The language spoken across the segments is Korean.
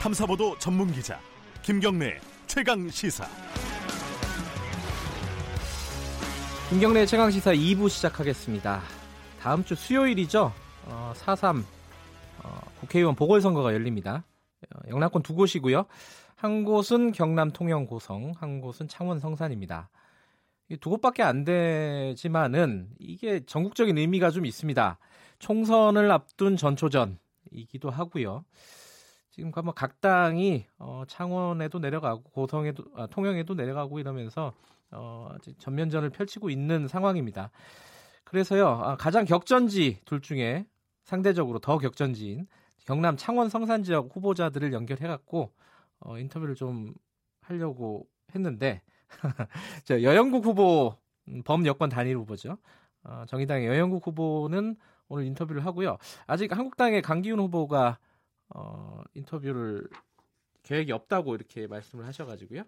탐사보도 전문 기자 김경래 최강 시사. 김경래 최강 시사 2부 시작하겠습니다. 다음 주 수요일이죠. 어, 4.3 어, 국회의원 보궐선거가 열립니다. 어, 영남권 두 곳이고요. 한 곳은 경남 통영 고성, 한 곳은 창원 성산입니다. 두 곳밖에 안 되지만은 이게 전국적인 의미가 좀 있습니다. 총선을 앞둔 전초전이기도 하고요. 지금 뭐각 당이 어, 창원에도 내려가고 고성에도 아, 통영에도 내려가고 이러면서 어, 전면전을 펼치고 있는 상황입니다. 그래서요 아, 가장 격전지 둘 중에 상대적으로 더 격전지인 경남 창원 성산 지역 후보자들을 연결해갖고 어, 인터뷰를 좀 하려고 했는데 저 여영국 후보 음, 범여권 단일 후보죠. 어, 정의당의 여영국 후보는 오늘 인터뷰를 하고요. 아직 한국당의 강기훈 후보가 어, 인터뷰를 계획이 없다고 이렇게 말씀을 하셔가지고요.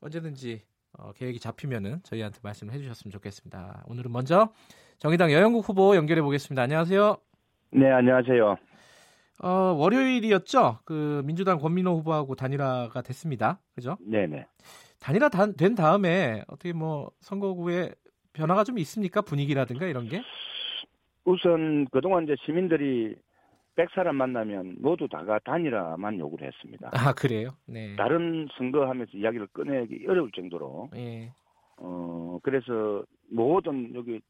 언제든지 어, 계획이 잡히면은 저희한테 말씀을 해주셨으면 좋겠습니다. 오늘은 먼저 정의당 여영국 후보 연결해 보겠습니다. 안녕하세요. 네, 안녕하세요. 어, 월요일이었죠. 그 민주당 권민호 후보하고 단일화가 됐습니다. 그죠? 네 네. 단일화 된 다음에 어떻게 뭐 선거구에 변화가 좀 있습니까? 분위기라든가 이런 게? 우선 그동안 이제 시민들이 100사람 만나면 모두 다가 단일화만 요구를 했습니다. 아, 그래요? 네. 다른 선거하면서 이야기를 꺼내기 어려울 정도로. 예. 어, 그래서 모든 여기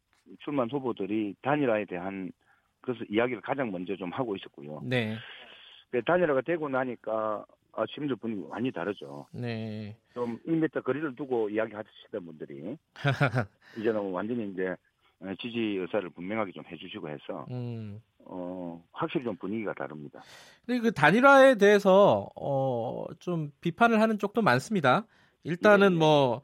출마 후보들이 단일화에 대한 그래서 이야기를 가장 먼저 좀 하고 있었고요. 네. 단일화가 되고 나니까 아, 시민들 분위기 많이 다르죠. 네. 좀 1m 거리를 두고 이야기 하시던 분들이 이제는 완전히 이제 지지 의사를 분명하게 좀 해주시고 해서 음. 어, 확실히 좀 분위기가 다릅니다. 근데 그 단일화에 대해서 어, 좀 비판을 하는 쪽도 많습니다. 일단은 네. 뭐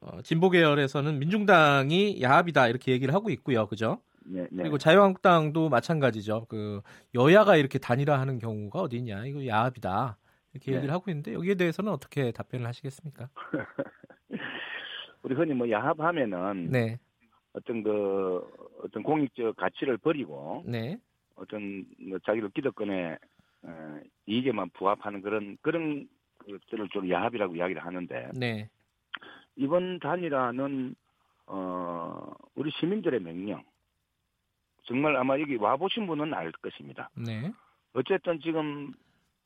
어, 진보 계열에서는 민중당이 야합이다 이렇게 얘기를 하고 있고요, 그죠? 네, 네. 그리고 자유한국당도 마찬가지죠. 그 여야가 이렇게 단일화하는 경우가 어디 있냐? 이거 야합이다 이렇게 네. 얘기를 하고 있는데 여기에 대해서는 어떻게 답변을 하시겠습니까? 우리 흔히 뭐 야합하면은 네. 어떤 그 어떤 공익적 가치를 버리고 네. 어떤 뭐 자기를 기득권에 어, 이익에만 부합하는 그런 그런 것들을 좀 야합이라고 이야기를 하는데 네. 이번 단일화는 어 우리 시민들의 명령 정말 아마 여기 와 보신 분은 알 것입니다. 네. 어쨌든 지금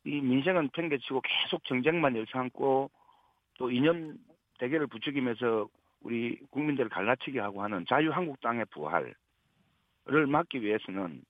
이 민생은 팽개치고 계속 정쟁만 일삼고 또 이념 대결을 부추기면서 우리 국민들을 갈라치게 하고 하는 자유한국당의 부활을 막기 위해서는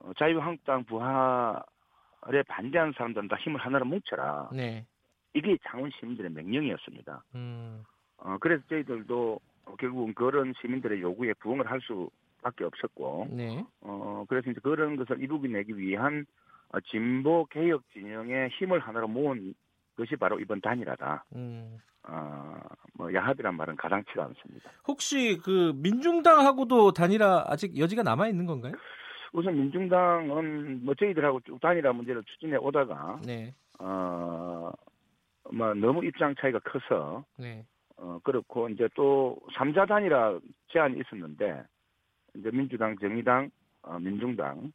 어, 자유한국당 부활에 반대하는 사람들은 다 힘을 하나로 뭉쳐라. 네. 이게 장원 시민들의 명령이었습니다. 음. 어, 그래서 저희들도 결국은 그런 시민들의 요구에 부응을 할 수밖에 없었고, 네. 어, 그래서 이제 그런 것을 이루어내기 위한 어, 진보 개혁 진영의 힘을 하나로 모은 것이 바로 이번 단일화다. 음. 어, 뭐 야합이란 말은 가당치가 않습니다. 혹시 그 민중당하고도 단일화 아직 여지가 남아 있는 건가요? 우선 민중당은 뭐 저희들하고 쭉 단일화 문제를 추진해 오다가 네. 어, 뭐 너무 입장 차이가 커서 네. 어, 그렇고 이제 또 3자 단일화 제안이 있었는데 이제 민주당, 정의당, 어, 민중당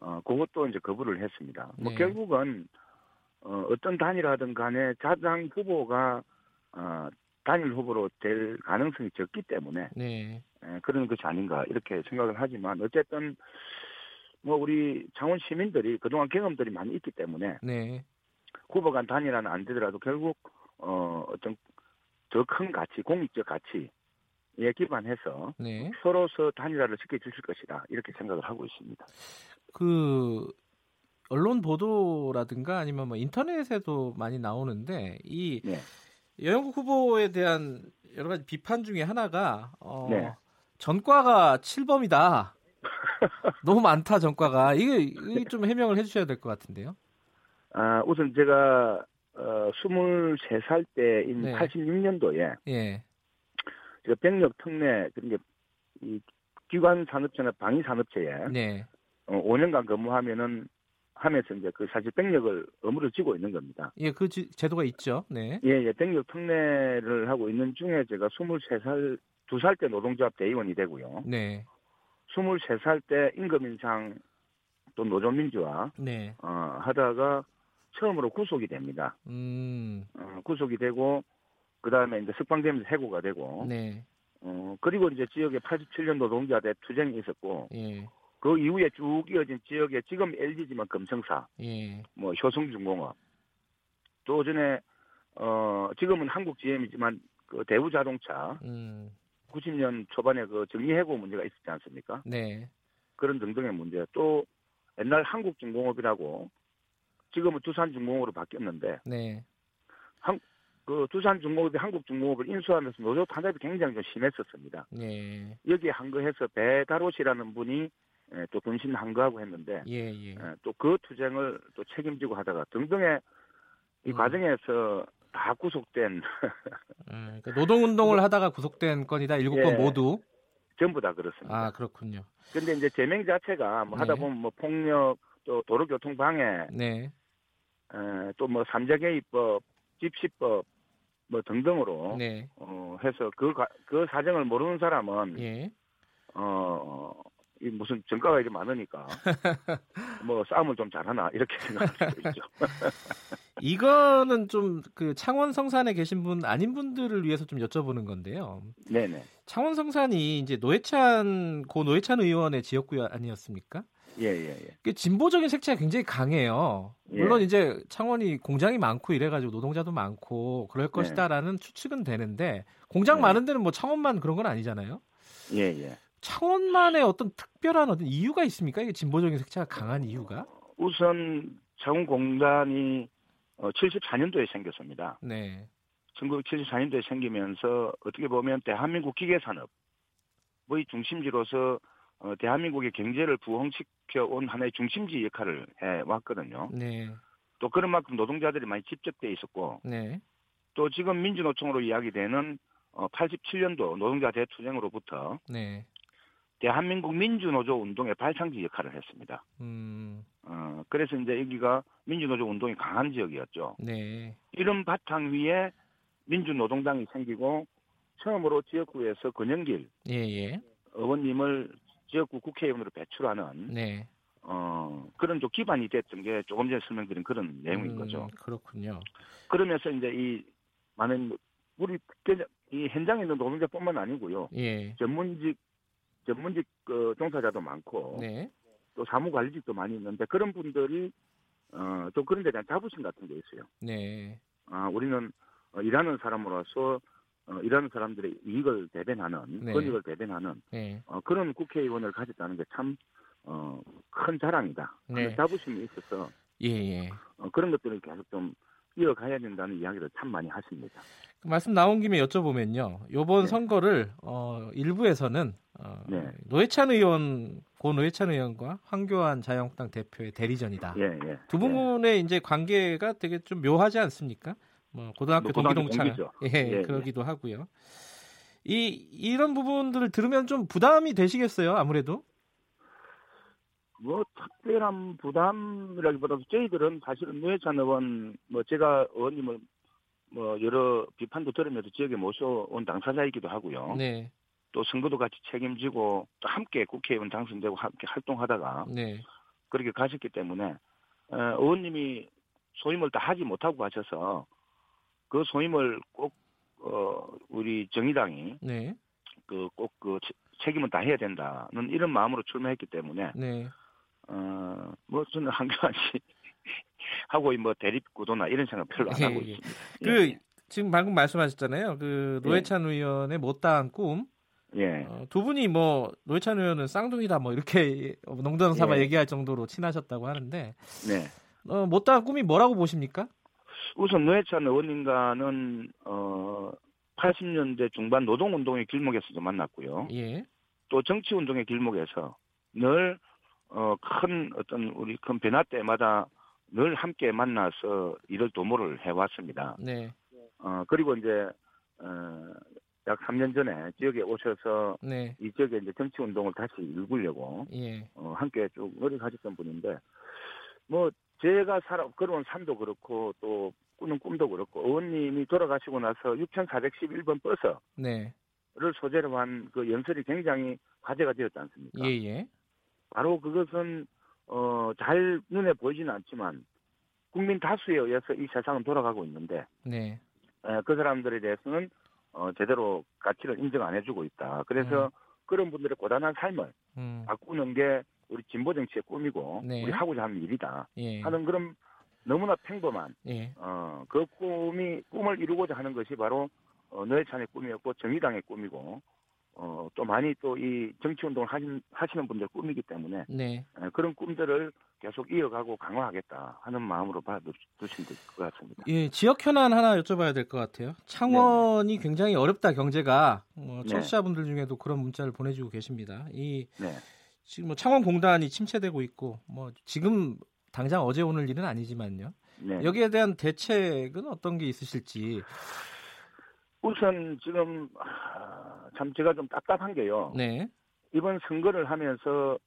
어, 그것도 이제 거부를 했습니다. 뭐 네. 뭐 결국은 어, 어떤 단일화든 간에 자당 후보가 어, 단일 후보로 될 가능성이 적기 때문에 네. 에, 그런 것이 아닌가 이렇게 생각을 하지만 어쨌든 뭐 우리 창원 시민들이 그동안 경험들이 많이 있기 때문에 네. 후보 간 단일화는 안 되더라도 결국 어, 어떤 더 큰 가치, 공익적 가치에 기반해서 네. 서로서 단일화를 시켜주실 것이다 이렇게 생각을 하고 있습니다. 그 언론 보도라든가 아니면 뭐 인터넷에도 많이 나오는데 이 네. 여영국 후보에 대한 여러 가지 비판 중에 하나가 어, 네. 전과가 7범이다. 너무 많다 전과가 이게, 이게 좀 해명을 해주셔야 될 것 같은데요. 아 우선 제가 어, 23살 때인 네. 86년도에 예. 제가 병력 특례 그런 게이 기관 산업체나 방위 산업체에 네. 어, 5년간 근무하면은 하면서 이제 그 사실 병력을 의무를 지고 있는 겁니다. 예, 그 지- 제도가 있죠. 네. 예, 예, 병력 특례를 하고 있는 중에 제가 23살, 2살 때 노동조합 대의원이 되고요. 네. 23살 때 임금 인상 또 노조 민주화 네. 어, 하다가 처음으로 구속이 됩니다. 음. 어, 구속이 되고 그 다음에 이제 석방되면서 해고가 되고 네. 어, 그리고 이제 지역에 87년 노동자대 투쟁이 있었고 예. 그 이후에 쭉 이어진 지역에 지금 LG지만 금성사, 예. 뭐 효성중공업, 또 전에 어 지금은 한국 GM이지만 그 대우자동차 음. 90년 초반에 그 정리해고 문제가 있었지 않습니까? 네. 그런 등등의 문제. 또 옛날 한국 중공업이라고 지금은 두산 중공업으로 바뀌었는데 네. 그 두산 중공업이 한국 중공업을 인수하면서 노조 탄압이 굉장히 좀 심했었습니다. 예. 여기에 한거해서 배다로시라는 분이 예, 또 분신 한거하고 했는데 예, 예. 또그 투쟁을 또 책임지고 하다가 등등의 이 음. 과정에서 다 구속된 음, 그러니까 노동운동을 하다가 구속된 건이다. 일곱 건 예. 모두. 전부 다 그렇습니다. 아, 그렇군요. 근데 이제 제명 자체가 뭐 하다 네. 보면 뭐 폭력 또 도로교통 방해 네. 또뭐 삼자개입법 집시법 뭐 등등으로 네. 어 해서 그그 사정을 모르는 사람은 예. 어, 이 무슨 정가가 이렇게 많으니까 뭐 싸움을 좀 잘하나 이렇게 생각할 수도 있죠. 이거는 좀 그 창원 성산에 계신 분 아닌 분들을 위해서 좀 여쭤보는 건데요. 네네. 창원 성산이 이제 노회찬 고 노회찬 의원의 지역구 아니었습니까? 예예 예. 그 진보적인 색채가 굉장히 강해요. 예. 물론 이제 창원이 공장이 많고 이래가지고 노동자도 많고 그럴 네. 것이다라는 추측은 되는데 공장 네. 많은 데는 뭐 창원만 그런 건 아니잖아요. 예예. 창원만의 어떤 특별한 어떤 이유가 있습니까? 이게 진보적인 색채가 강한 이유가? 우선 자원공단이 어, 74년도에 생겼습니다. 네, 1974년도에 생기면서 어떻게 보면 대한민국 기계 산업의 중심지로서 어, 대한민국의 경제를 부흥시켜 온 하나의 중심지 역할을 해 왔거든요. 네, 또 그런 만큼 노동자들이 많이 집적돼 있었고 네, 또 지금 민주노총으로 이야기되는 어, 87년도 노동자 대투쟁으로부터 네, 대한민국 민주노조 운동의 발상지 역할을 했습니다. 음, 어, 그래서 이제 여기가 민주노조 운동이 강한 지역이었죠. 네, 이런 바탕 위에 민주노동당이 생기고 처음으로 지역구에서 권영길 예, 예, 의원님을 지역구 국회의원으로 배출하는 네. 어, 그런 좀 기반이 됐던 게 조금 전에 설명드린 그런 내용인 음, 거죠. 그렇군요. 그러면서 이제 이 많은 우리 그- 이 현장에 있는 노동자뿐만 아니고요. 예, 전문직 전문직 그 종사자도 많고 네, 또 사무관리직도 많이 있는데 그런 분들이 어, 좀 그런 데 대한 자부심 같은 게 있어요. 네, 아, 우리는 어, 일하는 사람으로서 어, 일하는 사람들의 이익을 대변하는 네. 권익을 대변하는 네, 어, 그런 국회의원을 가졌다는 게참 어, 큰 자랑이다. 네. 자부심이 있어서 예, 예. 어, 그런 것들을 계속 좀 이어가야 된다는 이야기를 참 많이 하십니다. 그 말씀 나온 김에 여쭤보면요. 이번 네. 선거를 어, 일부에서는 어, 네. 노회찬 의원, 고 노회찬 의원과 황교안 자유한국당 대표의 대리전이다. 예, 예. 두 분의 이제 관계가 되게 좀 묘하지 않습니까? 뭐 고등학교 뭐 동기동창 동기죠. 예, 예, 예. 그러기도 하고요. 이 이런 부분들을 들으면 좀 부담이 되시겠어요, 아무래도. 뭐 특별한 부담이라기보다도 저희들은 사실은 노회찬 의원 뭐 제가 의원님을 뭐 여러 비판도 들으면서 지역에 모셔온 당사자이기도 하고요. 네, 또 선거도 같이 책임지고 또 함께 국회의원 당선되고 함께 활동하다가 네, 그렇게 가셨기 때문에 어, 의원님이 소임을 다 하지 못하고 가셔서 그 소임을 꼭 어, 우리 정의당이 네, 그꼭그 책임을 다 해야 된다는 이런 마음으로 출마했기 때문에 네, 어, 뭐 저는 한교안 씨 하고 뭐 대립 구도나 이런 생각 별로 안 예, 하고 예. 있습니다. 그 지금 방금 말씀하셨잖아요. 그 노회찬 의원의 못다한 꿈. 예. 어, 두 분이 뭐 노회찬 의원은 쌍둥이다 뭐 이렇게 농담 삼아 예. 얘기할 정도로 친하셨다고 하는데 네. 어, 못다한 꿈이 뭐라고 보십니까? 우선 노회찬 의원님과는 어 80년대 중반 노동운동의 길목에서도 만났고요. 예, 또 정치운동의 길목에서 늘 어, 큰 어떤 우리 큰 변화 때마다 늘 함께 만나서 일을 도모를 해왔습니다. 네, 어, 그리고 이제 어, 약 3년 전에 지역에 오셔서 네, 이 지역에 이제 정치 운동을 다시 일구려고 예, 어, 함께 쭉 노력하셨던 분인데 뭐 제가 살아 걸어온 산도 그렇고 또 꾸는 꿈도 그렇고 의원님이 돌아가시고 나서 6,411번 버스를 네, 소재로 한 그 연설이 굉장히 화제가 되었지 않습니까? 예, 예, 바로 그것은 어, 잘 눈에 보이지는 않지만 국민 다수에 의해서 이 세상은 돌아가고 있는데 네. 에, 그 사람들에 대해서는 어, 제대로 가치를 인정 안 해주고 있다. 그래서 음. 그런 분들의 고단한 삶을 음. 바꾸는 게 우리 진보 정치의 꿈이고 네. 우리 하고자 하는 일이다 예. 하는 그런 너무나 평범한 예. 어, 그 꿈이 꿈을 이루고자 하는 것이 바로 어, 노회찬의 꿈이었고 정의당의 꿈이고 어, 또 많이 또 이 정치 운동을 하신, 하시는 분들 꿈이기 때문에 네. 에, 그런 꿈들을 계속 이어가고 강화하겠다 하는 마음으로 봐두시면 될 것 같습니다. 예, 지역 현안 하나 여쭤봐야 될 것 같아요. 창원이 굉장히 어렵다 경제가 뭐 네. 청취자분들 중에도 그런 문자를 보내주고 계십니다. 이 네. 지금 뭐 창원 공단이 침체되고 있고 뭐 지금 당장 어제 오늘 일은 아니지만요. 네. 여기에 대한 대책은 어떤 게 있으실지. 우선 지금 아, 참 제가 좀 답답한 게요. 네, 이번 선거를 하면서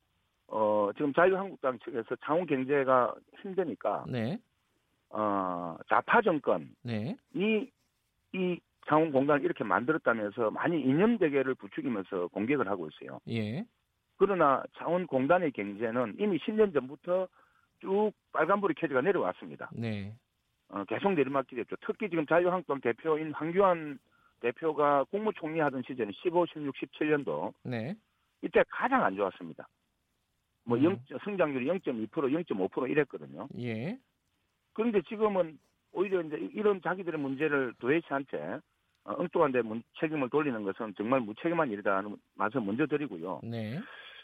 어, 지금 자유한국당 측에서 창원 경제가 힘드니까 네, 어, 좌파 정권이 네, 이 창원 공단을 이렇게 만들었다면서 많이 이념 대결을 부추기면서 공격을 하고 있어요. 예, 그러나 창원 공단의 경제는 이미 10년 전부터 쭉 빨간불이 켜지가 내려왔습니다. 네, 어, 계속 내리막길이었죠. 특히 지금 자유한국당 대표인 황교안 대표가 국무총리 하던 시절에 15, 16, 17년도 네, 이때 가장 안 좋았습니다. 뭐 음. 0, 성장률이 0.2%, 0.5% 이랬거든요. 예, 그런데 지금은 오히려 이제 이런 자기들의 문제를 않게 어, 엉뚱한 데 문- 책임을 돌리는 것은 정말 무책임한 일이다는 말씀 먼저 드리고요. 네,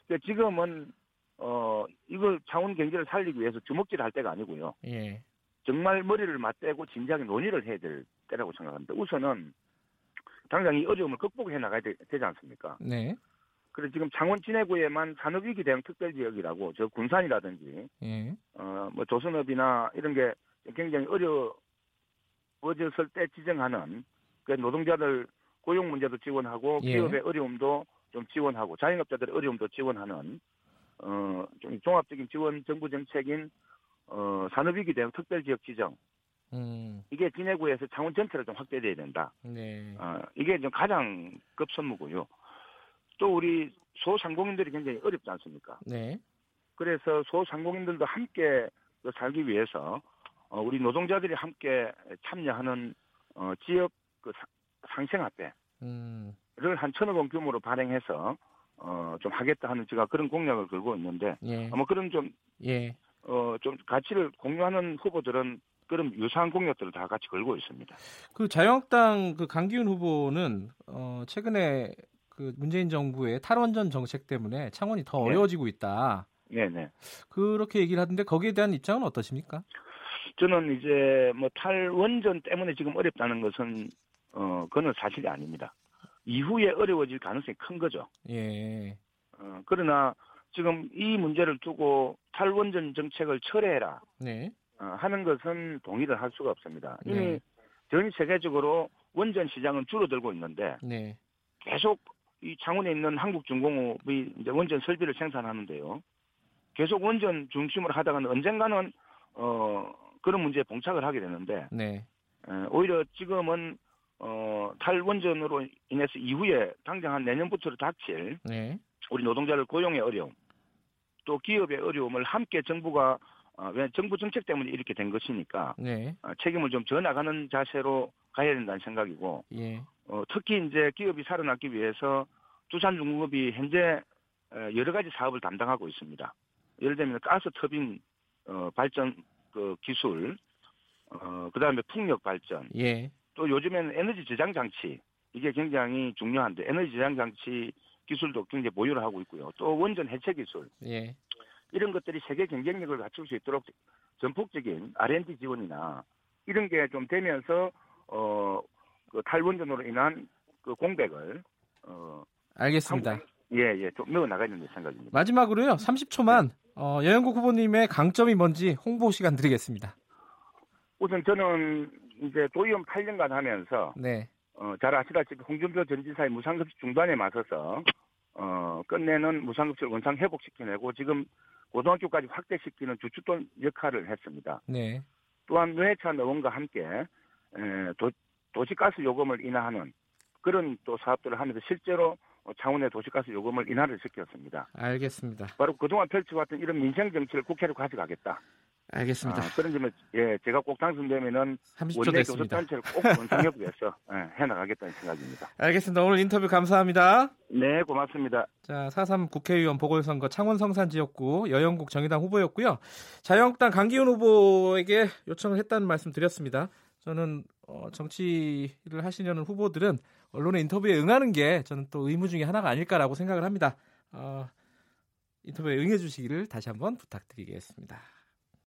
그러니까 지금은 어 이걸 창원 경제를 살리기 위해서 주먹질 할 때가 아니고요. 예, 정말 머리를 맞대고 진지하게 논의를 해야 될 때라고 생각합니다. 우선은 당장 이 어려움을 극복해 나가야 되, 지 않습니까? 네, 그래서 지금 창원 진해구에만 산업위기 대응 특별지역이라고 저 군산이라든지 예, 어뭐 조선업이나 이런 게 굉장히 어려워졌을 때 지정하는 그 노동자들 고용 문제도 지원하고 예. 기업의 어려움도 좀 지원하고 자영업자들의 어려움도 지원하는 어좀 종합적인 지원 정부 정책인 어 산업위기 대응 특별지역 지정 음, 이게 진해구에서 창원 전체를 좀 확대돼야 된다. 네, 어, 이게 좀 가장 급선무고요. 또 우리 소상공인들이 굉장히 어렵지 않습니까? 네, 그래서 소상공인들도 함께 그 살기 위해서 어, 우리 노동자들이 함께 참여하는 어, 지역 그 사- 상생화폐를 음, 한 천억 원 규모로 발행해서 어, 좀 하겠다 하는 제가 그런 공약을 걸고 있는데 예, 아마 그런 좀 예. 어, 좀 가치를 공유하는 후보들은 그런 유사한 공약들을 다 같이 걸고 있습니다. 그 자유한국당 그 강기훈 후보는 어, 최근에 그 문재인 정부의 탈원전 정책 때문에 창원이 더 네. 어려워지고 있다. 네네. 그렇게 얘기를 하던데 거기에 대한 입장은 어떠십니까? 저는 이제 뭐 탈원전 때문에 지금 어렵다는 것은 어 그는 사실이 아닙니다. 이후에 어려워질 가능성이 큰 거죠. 예, 어, 그러나 지금 이 문제를 두고 탈원전 정책을 철회해라 네, 어, 하는 것은 동의를 할 수가 없습니다. 이미 네. 전 세계적으로 원전 시장은 줄어들고 있는데 네, 계속 이 창원에 있는 한국중공업이 이제 원전 설비를 생산하는데요. 계속 원전 중심으로 하다가는 언젠가는 어 그런 문제에 봉착을 하게 되는데 네, 에, 오히려 지금은 어 탈원전으로 인해서 이후에 당장 한 내년부터 닥칠 네, 우리 노동자들 고용의 어려움 또 기업의 어려움을 함께 정부가 어, 왜 정부 정책 때문에 이렇게 된 것이니까 네, 어, 책임을 좀 져 나가는 자세로 가야 된다는 생각이고 예, 어, 특히 이제 기업이 살아남기 위해서 두산중공업이 현재 어, 여러 가지 사업을 담당하고 있습니다. 예를 들면 가스 터빈 어, 발전 그 기술, 어, 그 다음에 풍력 발전, 예, 또 요즘에는 에너지 저장 장치. 이게 굉장히 중요한데 에너지 저장 장치 기술도 굉장히 보유를 하고 있고요. 또 원전 해체 기술. 예, 이런 것들이 세계 경쟁력을 갖출 수 있도록 전폭적인 R&D 지원이나 이런 게 좀 되면서 어, 그 탈원전으로 인한 그 공백을 어, 알겠습니다. 예, 예, 좀 메워 된다 생각입니다. 마지막으로요, 30초만 어, 여영국 후보님의 강점이 뭔지 홍보 시간 드리겠습니다. 우선 저는 이제 도의원 8년간 하면서 네, 어, 잘 아시다시피 홍준표 전 지사의 무상급식 중단에 맞서서 어, 끝내는 무상급식을 원상 회복시켜내고 지금 고등학교까지 확대시키는 주축돈 역할을 했습니다. 네, 또한 노회찬 의원과 함께 에, 도, 도시가스 요금을 인하하는 그런 또 사업들을 하면서 실제로 차원의 도시가스 요금을 인하를 시켰습니다. 알겠습니다. 바로 그동안 펼쳐왔던 이런 민생 정치를 국회로 가져가겠다. 알겠습니다. 아, 그런 점에 예, 제가 꼭 당선되면은 30초 원내. 교섭단체를 꼭 원상혁 위해서 예, 해나가겠다는 생각입니다. 알겠습니다. 오늘 인터뷰 감사합니다. 네, 고맙습니다. 자, 4.3 국회의원 보궐선거 창원 성산 지역구 여영국 정의당 후보였고요. 자유한국당 강기훈 후보에게 요청을 했다는 말씀 드렸습니다. 저는 어, 정치를 하시려는 후보들은 언론의 인터뷰에 응하는 게 저는 또 의무 중에 하나가 아닐까라고 생각을 합니다. 어, 인터뷰에 응해 주시기를 다시 한번 부탁드리겠습니다.